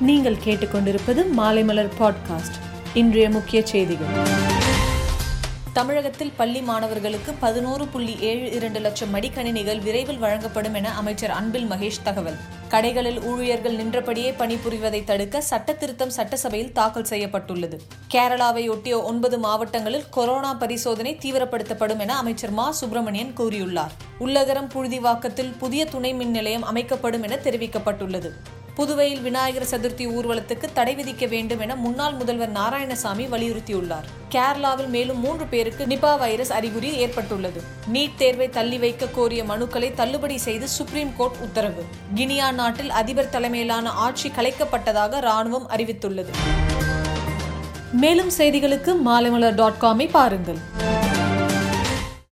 நீங்கள் கேட்டுக்கொண்டிருப்பது மாலைமலர் பாட்காஸ்ட். இன்றைய முக்கிய செய்திகள். தமிழகத்தில் பள்ளி மாணவர்களுக்கு பதினோரு புள்ளி ஏழு இரண்டு லட்சம் மடிக்கணினிகள் விரைவில் வழங்கப்படும் என அமைச்சர் அன்பில் மகேஷ் தகவல். கடைகளில் ஊழியர்கள் நின்றபடியே பணிபுரிவதை தடுக்க சட்ட திருத்தம் சட்டசபையில் தாக்கல் செய்யப்பட்டுள்ளது. கேரளாவை ஒட்டிய ஒன்பது மாவட்டங்களில் கொரோனா பரிசோதனை தீவிரப்படுத்தப்படும் என அமைச்சர் மா. சுப்பிரமணியன் கூறியுள்ளார். உள்ளகரம் புழுதிவாக்கத்தில் புதிய துணை மின் நிலையம் அமைக்கப்படும் என தெரிவிக்கப்பட்டுள்ளது. புதுவையில் விநாயகர் சதுர்த்தி ஊர்வலத்துக்கு தடை விதிக்க வேண்டும் என முன்னாள் முதல்வர் நாராயணசாமி வலியுறுத்தியுள்ளார். கேரளாவில் மேலும் மூன்று பேருக்கு நிபா வைரஸ் அறிகுறி ஏற்பட்டுள்ளது. நீட் தேர்வை தள்ளி வைக்க கோரிய மனுக்களை தள்ளுபடி செய்து சுப்ரீம் கோர்ட் உத்தரவு. கினியா நாட்டில் அதிபர் தலைமையிலான ஆட்சி கலைக்கப்பட்டதாக ராணுவம் அறிவித்துள்ளது. மேலும் செய்திகளுக்கு மாலைமலர் டாட் காமை பாருங்கள்.